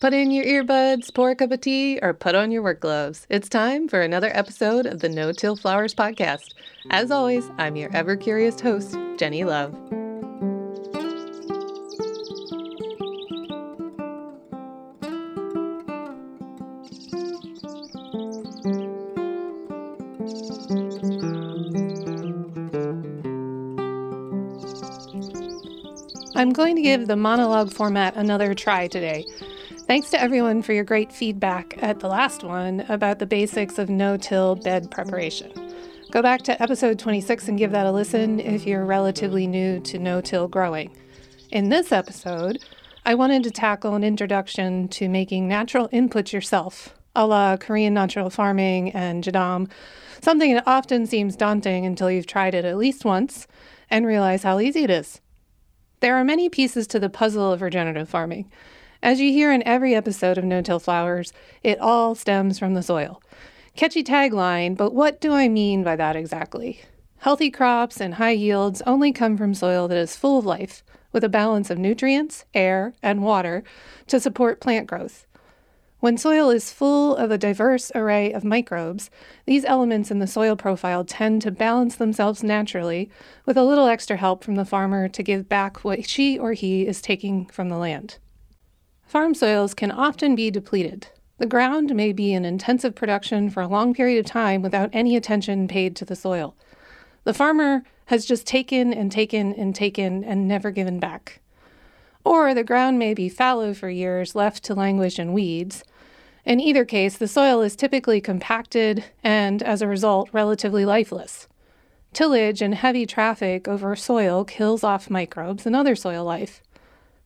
Put in your earbuds, pour a cup of tea, or put on your work gloves. It's time for another episode of the No Till Flowers podcast. As always, I'm your ever curious host, Jennie Love. I'm going to give the monologue format another try today. Thanks to everyone for your great feedback at the last one about the basics of no till bed preparation. Go back to episode 26 and give that a listen if you're relatively new to no till growing. In this episode, I wanted to tackle an introduction to making natural inputs yourself, a la Korean natural farming and jadam, something that often seems daunting until you've tried it at least once and realize how easy it is. There are many pieces to the puzzle of regenerative farming. As you hear in every episode of No Till Flowers, it all stems from the soil. Catchy tagline, but what do I mean by that exactly? Healthy crops and high yields only come from soil that is full of life, with a balance of nutrients, air, and water to support plant growth. When soil is full of a diverse array of microbes, these elements in the soil profile tend to balance themselves naturally with a little extra help from the farmer to give back what she or he is taking from the land. Farm soils can often be depleted. The ground may be in intensive production for a long period of time without any attention paid to the soil. The farmer has just taken and taken and taken and never given back. Or the ground may be fallow for years, left to languish in weeds. In either case, the soil is typically compacted and, as a result, relatively lifeless. Tillage and heavy traffic over soil kills off microbes and other soil life.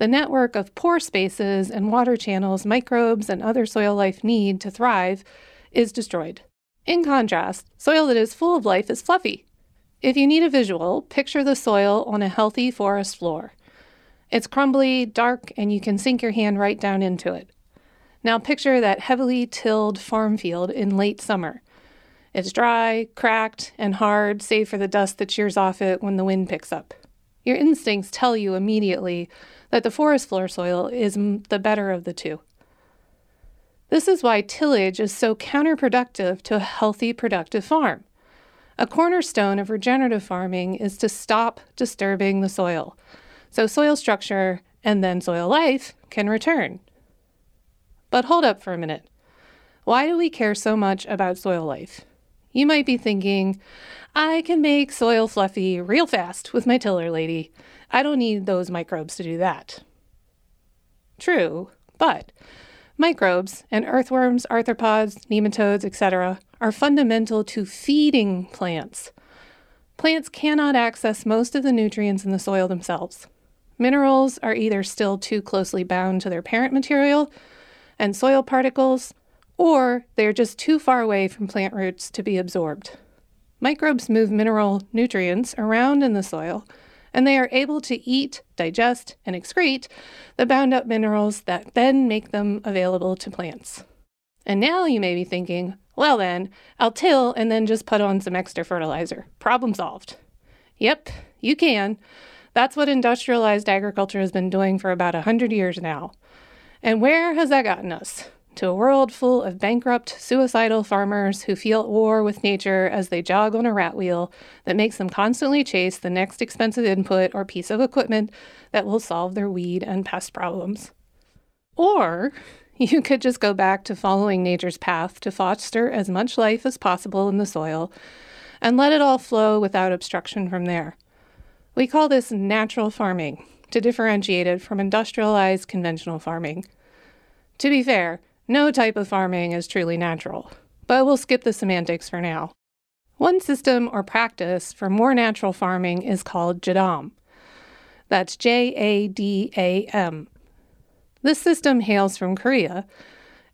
The network of pore spaces and water channels microbes and other soil life need to thrive is destroyed. In contrast, soil that is full of life is fluffy. If you need a visual, picture the soil on a healthy forest floor. It's crumbly, dark, and you can sink your hand right down into it. Now picture that heavily tilled farm field in late summer. It's dry, cracked, and hard, save for the dust that shears off it when the wind picks up. Your instincts tell you immediately that the forest floor soil is the better of the two. This is why tillage is so counterproductive to a healthy, productive farm. A cornerstone of regenerative farming is to stop disturbing the soil, so soil structure and then soil life can return. But hold up for a minute. Why do we care so much about soil life? You might be thinking, I can make soil fluffy real fast with my tiller lady. I don't need those microbes to do that. True, but microbes and earthworms, arthropods, nematodes, etc., are fundamental to feeding plants. Plants cannot access most of the nutrients in the soil themselves. Minerals are either still too closely bound to their parent material and soil particles, or they're just too far away from plant roots to be absorbed. Microbes move mineral nutrients around in the soil and they are able to eat, digest, and excrete the bound up minerals that then make them available to plants. And now you may be thinking, well, then, I'll till and then just put on some extra fertilizer. Problem solved. Yep, you can. That's what industrialized agriculture has been doing for about a 100 years now. And where has that gotten us? To a world full of bankrupt, suicidal farmers who feel at war with nature as they jog on a rat wheel that makes them constantly chase the next expensive input or piece of equipment that will solve their weed and pest problems. Or you could just go back to following nature's path to foster as much life as possible in the soil and let it all flow without obstruction from there. We call this natural farming to differentiate it from industrialized conventional farming. To be fair, no type of farming is truly natural, but we'll skip the semantics for now. One system or practice for more natural farming is called Jadam. That's J A D A M. This system hails from Korea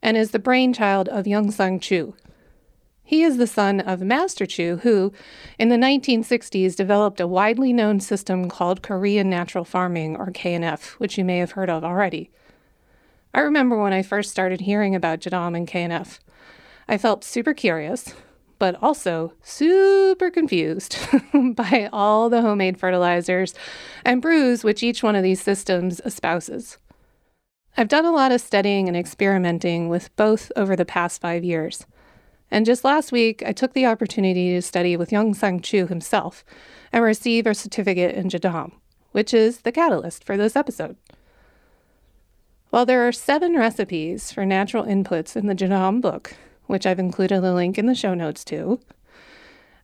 and is the brainchild of Youngsang Chu. He is the son of Master Chu, who, in the 1960s, developed a widely known system called Korean Natural Farming, or KNF, which you may have heard of already. I remember when I first started hearing about Jadam and KNF. I felt super curious, but also super confused by all the homemade fertilizers and brews which each one of these systems espouses. I've done a lot of studying and experimenting with both over the past five years. And just last week, I took the opportunity to study with Youngsang Chu himself and receive a certificate in Jadam, which is the catalyst for this episode. While there are seven recipes for natural inputs in the Jadam book, which I've included a link in the show notes to,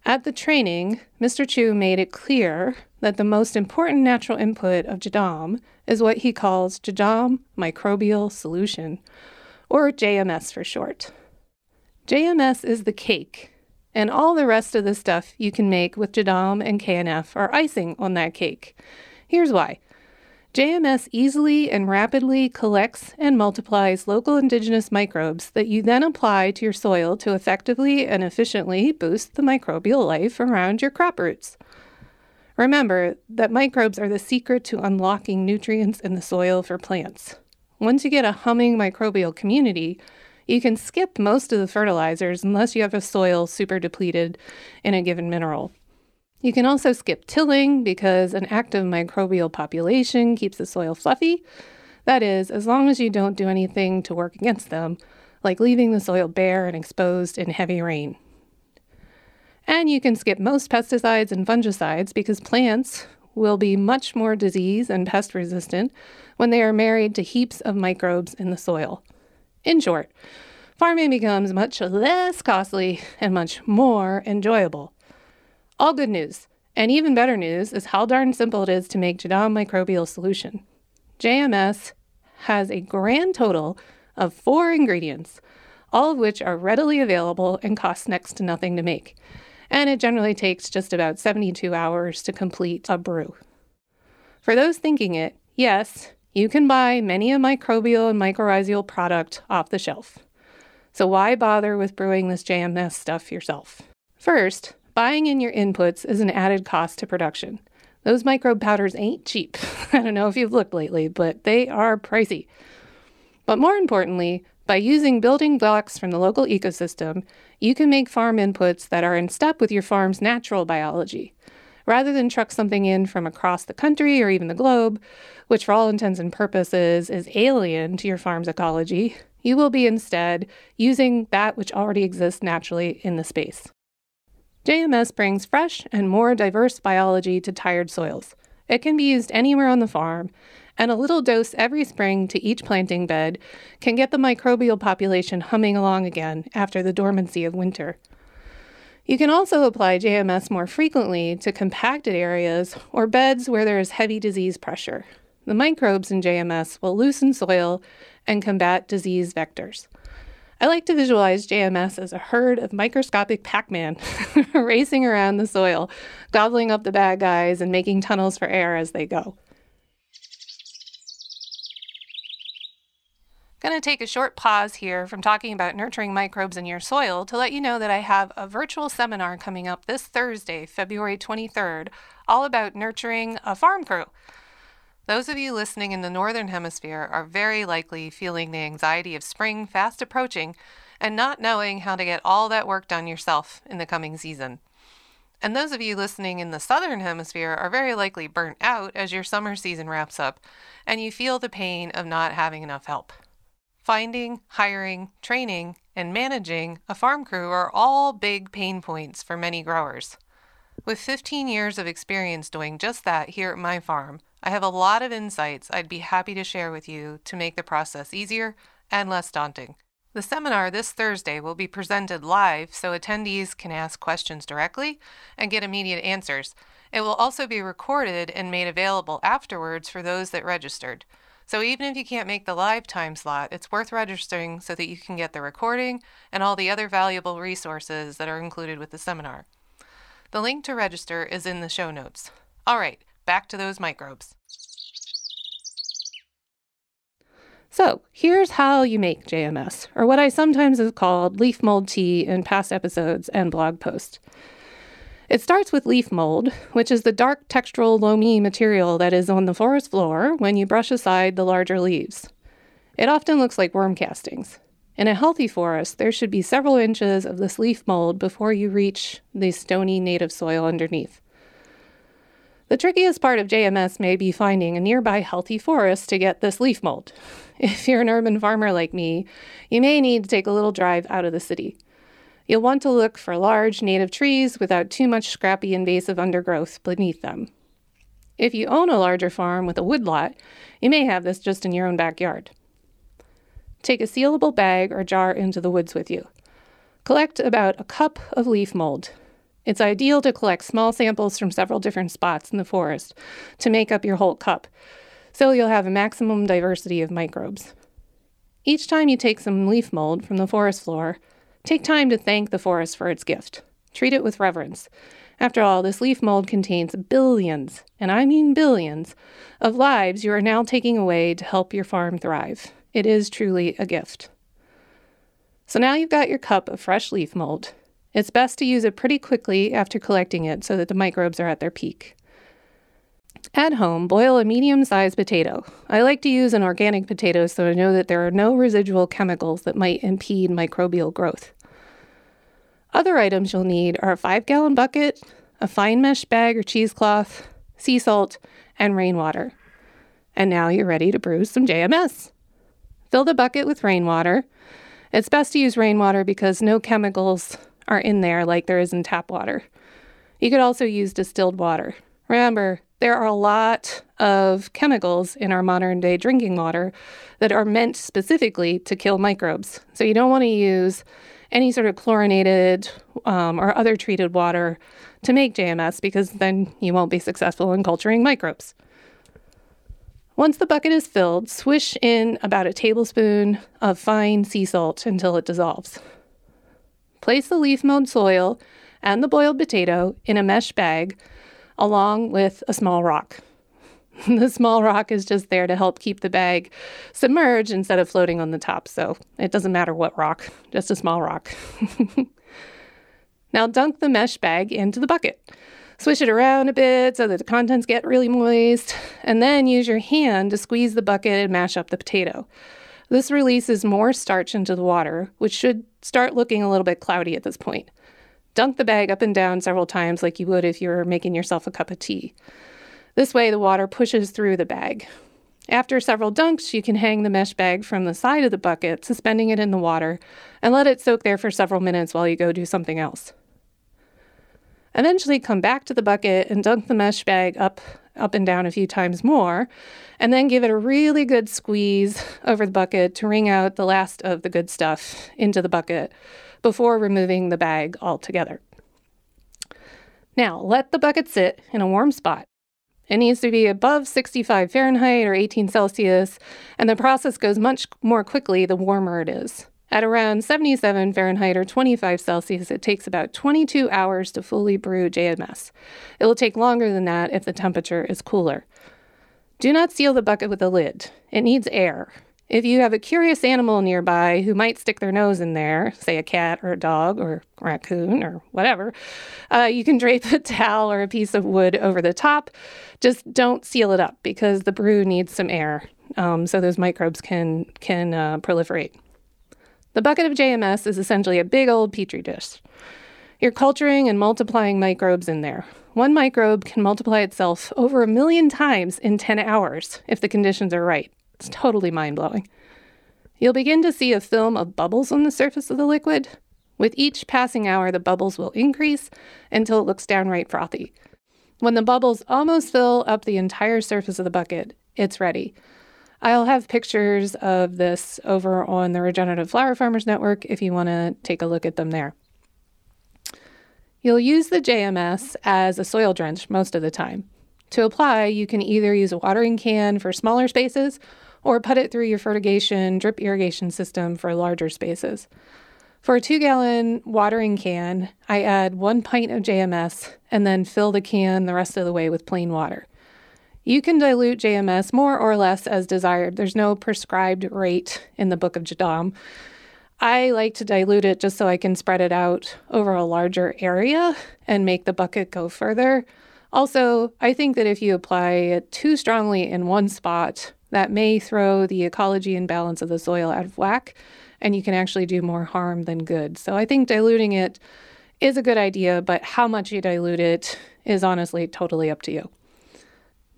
at the training, Mr. Chu made it clear that the most important natural input of Jadam is what he calls Jadam Microbial Solution, or JMS for short. JMS is the cake, and all the rest of the stuff you can make with Jadam and KNF are icing on that cake. Here's why. JMS easily and rapidly collects and multiplies local indigenous microbes that you then apply to your soil to effectively and efficiently boost the microbial life around your crop roots. Remember that microbes are the secret to unlocking nutrients in the soil for plants. Once you get a humming microbial community, you can skip most of the fertilizers unless you have a soil super depleted in a given mineral. You can also skip tilling because an active microbial population keeps the soil fluffy. That is, as long as you don't do anything to work against them, like leaving the soil bare and exposed in heavy rain. And you can skip most pesticides and fungicides because plants will be much more disease and pest resistant when they are married to heaps of microbes in the soil. In short, farming becomes much less costly and much more enjoyable. All good news. And even better news is how darn simple it is to make Jadam microbial solution. JMS has a grand total of four ingredients, all of which are readily available and cost next to nothing to make. And it generally takes just about 72 hours to complete a brew. For those thinking it, yes, you can buy many a microbial and mycorrhizal product off the shelf. So why bother with brewing this JMS stuff yourself? First, Buying in your inputs is an added cost to production. Those microbe powders ain't cheap. I don't know if you've looked lately, but they are pricey. But more importantly, by using building blocks from the local ecosystem, you can make farm inputs that are in step with your farm's natural biology. Rather than truck something in from across the country or even the globe, which for all intents and purposes is alien to your farm's ecology, you will be instead using that which already exists naturally in the space. JMS brings fresh and more diverse biology to tired soils. It can be used anywhere on the farm, and a little dose every spring to each planting bed can get the microbial population humming along again after the dormancy of winter. You can also apply JMS more frequently to compacted areas or beds where there is heavy disease pressure. The microbes in JMS will loosen soil and combat disease vectors. I like to visualize JMS as a herd of microscopic Pac Man racing around the soil, gobbling up the bad guys and making tunnels for air as they go. Going to take a short pause here from talking about nurturing microbes in your soil to let you know that I have a virtual seminar coming up this Thursday, February 23rd, all about nurturing a farm crew. Those of you listening in the Northern Hemisphere are very likely feeling the anxiety of spring fast approaching and not knowing how to get all that work done yourself in the coming season. And those of you listening in the Southern Hemisphere are very likely burnt out as your summer season wraps up and you feel the pain of not having enough help. Finding, hiring, training, and managing a farm crew are all big pain points for many growers. With 15 years of experience doing just that here at my farm, I have a lot of insights I'd be happy to share with you to make the process easier and less daunting. The seminar this Thursday will be presented live so attendees can ask questions directly and get immediate answers. It will also be recorded and made available afterwards for those that registered. So even if you can't make the live time slot, it's worth registering so that you can get the recording and all the other valuable resources that are included with the seminar. The link to register is in the show notes. All right, back to those microbes. So, here's how you make JMS, or what I sometimes have called leaf mold tea in past episodes and blog posts. It starts with leaf mold, which is the dark textural loamy material that is on the forest floor when you brush aside the larger leaves. It often looks like worm castings. In a healthy forest, there should be several inches of this leaf mold before you reach the stony native soil underneath. The trickiest part of JMS may be finding a nearby healthy forest to get this leaf mold. If you're an urban farmer like me, you may need to take a little drive out of the city. You'll want to look for large native trees without too much scrappy invasive undergrowth beneath them. If you own a larger farm with a woodlot, you may have this just in your own backyard. Take a sealable bag or jar into the woods with you. Collect about a cup of leaf mold. It's ideal to collect small samples from several different spots in the forest to make up your whole cup, so you'll have a maximum diversity of microbes. Each time you take some leaf mold from the forest floor, take time to thank the forest for its gift. Treat it with reverence. After all, this leaf mold contains billions, and I mean billions, of lives you are now taking away to help your farm thrive. It is truly a gift. So now you've got your cup of fresh leaf mold. It's best to use it pretty quickly after collecting it so that the microbes are at their peak. At home, boil a medium sized potato. I like to use an organic potato so I know that there are no residual chemicals that might impede microbial growth. Other items you'll need are a 5 gallon bucket, a fine mesh bag or cheesecloth, sea salt, and rainwater. And now you're ready to brew some JMS. Fill the bucket with rainwater. It's best to use rainwater because no chemicals are in there like there is in tap water. You could also use distilled water. Remember, there are a lot of chemicals in our modern day drinking water that are meant specifically to kill microbes. So you don't want to use any sort of chlorinated um, or other treated water to make JMS because then you won't be successful in culturing microbes. Once the bucket is filled, swish in about a tablespoon of fine sea salt until it dissolves. Place the leaf mold soil and the boiled potato in a mesh bag along with a small rock. the small rock is just there to help keep the bag submerged instead of floating on the top, so it doesn't matter what rock, just a small rock. now dunk the mesh bag into the bucket. Swish it around a bit so that the contents get really moist, and then use your hand to squeeze the bucket and mash up the potato. This releases more starch into the water, which should start looking a little bit cloudy at this point. Dunk the bag up and down several times like you would if you were making yourself a cup of tea. This way, the water pushes through the bag. After several dunks, you can hang the mesh bag from the side of the bucket, suspending it in the water, and let it soak there for several minutes while you go do something else. Eventually, come back to the bucket and dunk the mesh bag up, up and down a few times more, and then give it a really good squeeze over the bucket to wring out the last of the good stuff into the bucket before removing the bag altogether. Now, let the bucket sit in a warm spot. It needs to be above 65 Fahrenheit or 18 Celsius, and the process goes much more quickly the warmer it is. At around 77 Fahrenheit or 25 Celsius, it takes about 22 hours to fully brew JMS. It will take longer than that if the temperature is cooler. Do not seal the bucket with a lid. It needs air. If you have a curious animal nearby who might stick their nose in there, say a cat or a dog or a raccoon or whatever, uh, you can drape a towel or a piece of wood over the top. Just don't seal it up because the brew needs some air um, so those microbes can, can uh, proliferate. The bucket of JMS is essentially a big old petri dish. You're culturing and multiplying microbes in there. One microbe can multiply itself over a million times in 10 hours if the conditions are right. It's totally mind blowing. You'll begin to see a film of bubbles on the surface of the liquid. With each passing hour, the bubbles will increase until it looks downright frothy. When the bubbles almost fill up the entire surface of the bucket, it's ready. I'll have pictures of this over on the Regenerative Flower Farmers Network if you want to take a look at them there. You'll use the JMS as a soil drench most of the time. To apply, you can either use a watering can for smaller spaces or put it through your fertigation drip irrigation system for larger spaces. For a two gallon watering can, I add one pint of JMS and then fill the can the rest of the way with plain water. You can dilute JMS more or less as desired. There's no prescribed rate in the Book of Jadam. I like to dilute it just so I can spread it out over a larger area and make the bucket go further. Also, I think that if you apply it too strongly in one spot, that may throw the ecology and balance of the soil out of whack, and you can actually do more harm than good. So I think diluting it is a good idea, but how much you dilute it is honestly totally up to you.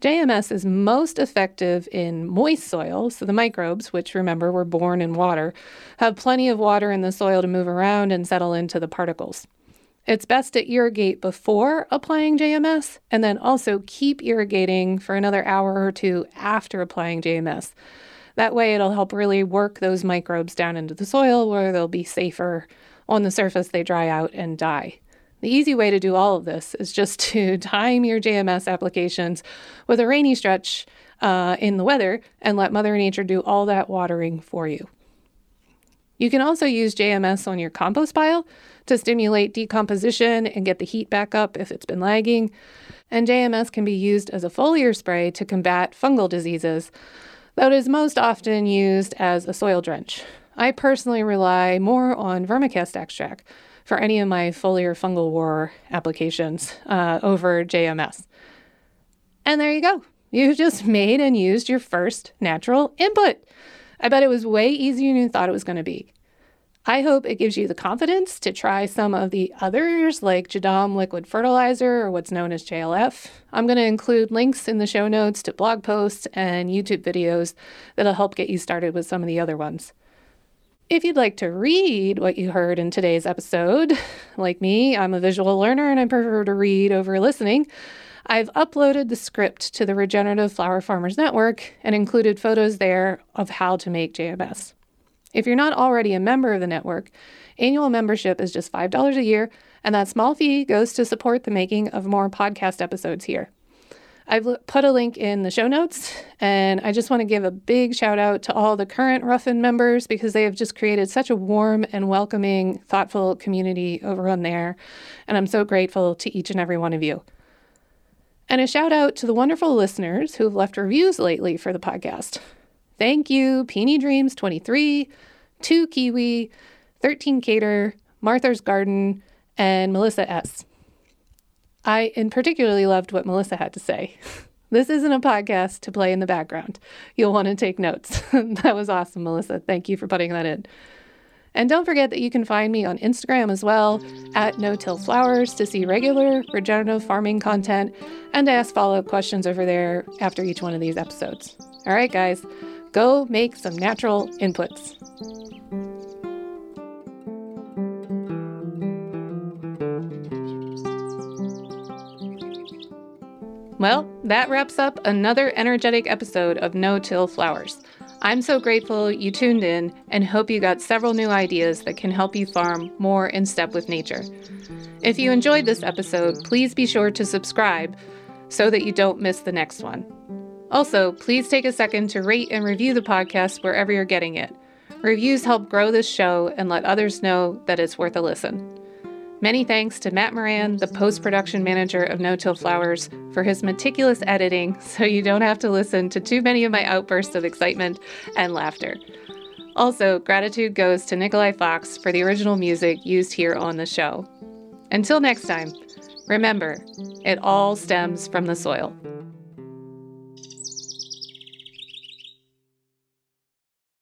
JMS is most effective in moist soil, so the microbes, which remember were born in water, have plenty of water in the soil to move around and settle into the particles. It's best to irrigate before applying JMS and then also keep irrigating for another hour or two after applying JMS. That way, it'll help really work those microbes down into the soil where they'll be safer. On the surface, they dry out and die. The easy way to do all of this is just to time your JMS applications with a rainy stretch uh, in the weather and let Mother Nature do all that watering for you. You can also use JMS on your compost pile to stimulate decomposition and get the heat back up if it's been lagging. And JMS can be used as a foliar spray to combat fungal diseases, though it is most often used as a soil drench. I personally rely more on vermicast extract for any of my foliar fungal war applications uh, over JMS. And there you go. You just made and used your first natural input. I bet it was way easier than you thought it was going to be. I hope it gives you the confidence to try some of the others like Jadam liquid fertilizer or what's known as JLF. I'm going to include links in the show notes to blog posts and YouTube videos that'll help get you started with some of the other ones. If you'd like to read what you heard in today's episode, like me, I'm a visual learner and I prefer to read over listening. I've uploaded the script to the Regenerative Flower Farmers Network and included photos there of how to make JMS. If you're not already a member of the network, annual membership is just $5 a year, and that small fee goes to support the making of more podcast episodes here. I've put a link in the show notes, and I just want to give a big shout out to all the current Ruffin members because they have just created such a warm and welcoming, thoughtful community over on there. And I'm so grateful to each and every one of you. And a shout out to the wonderful listeners who have left reviews lately for the podcast. Thank you, Peony Dreams 23, 2 Kiwi, 13 Cater, Martha's Garden, and Melissa S. I in particularly loved what Melissa had to say. This isn't a podcast to play in the background. You'll want to take notes. that was awesome, Melissa. Thank you for putting that in. And don't forget that you can find me on Instagram as well at No Till Flowers to see regular regenerative farming content and to ask follow up questions over there after each one of these episodes. All right, guys. Go make some natural inputs. Well, that wraps up another energetic episode of No Till Flowers. I'm so grateful you tuned in and hope you got several new ideas that can help you farm more in step with nature. If you enjoyed this episode, please be sure to subscribe so that you don't miss the next one. Also, please take a second to rate and review the podcast wherever you're getting it. Reviews help grow this show and let others know that it's worth a listen. Many thanks to Matt Moran, the post production manager of No Till Flowers, for his meticulous editing so you don't have to listen to too many of my outbursts of excitement and laughter. Also, gratitude goes to Nikolai Fox for the original music used here on the show. Until next time, remember, it all stems from the soil.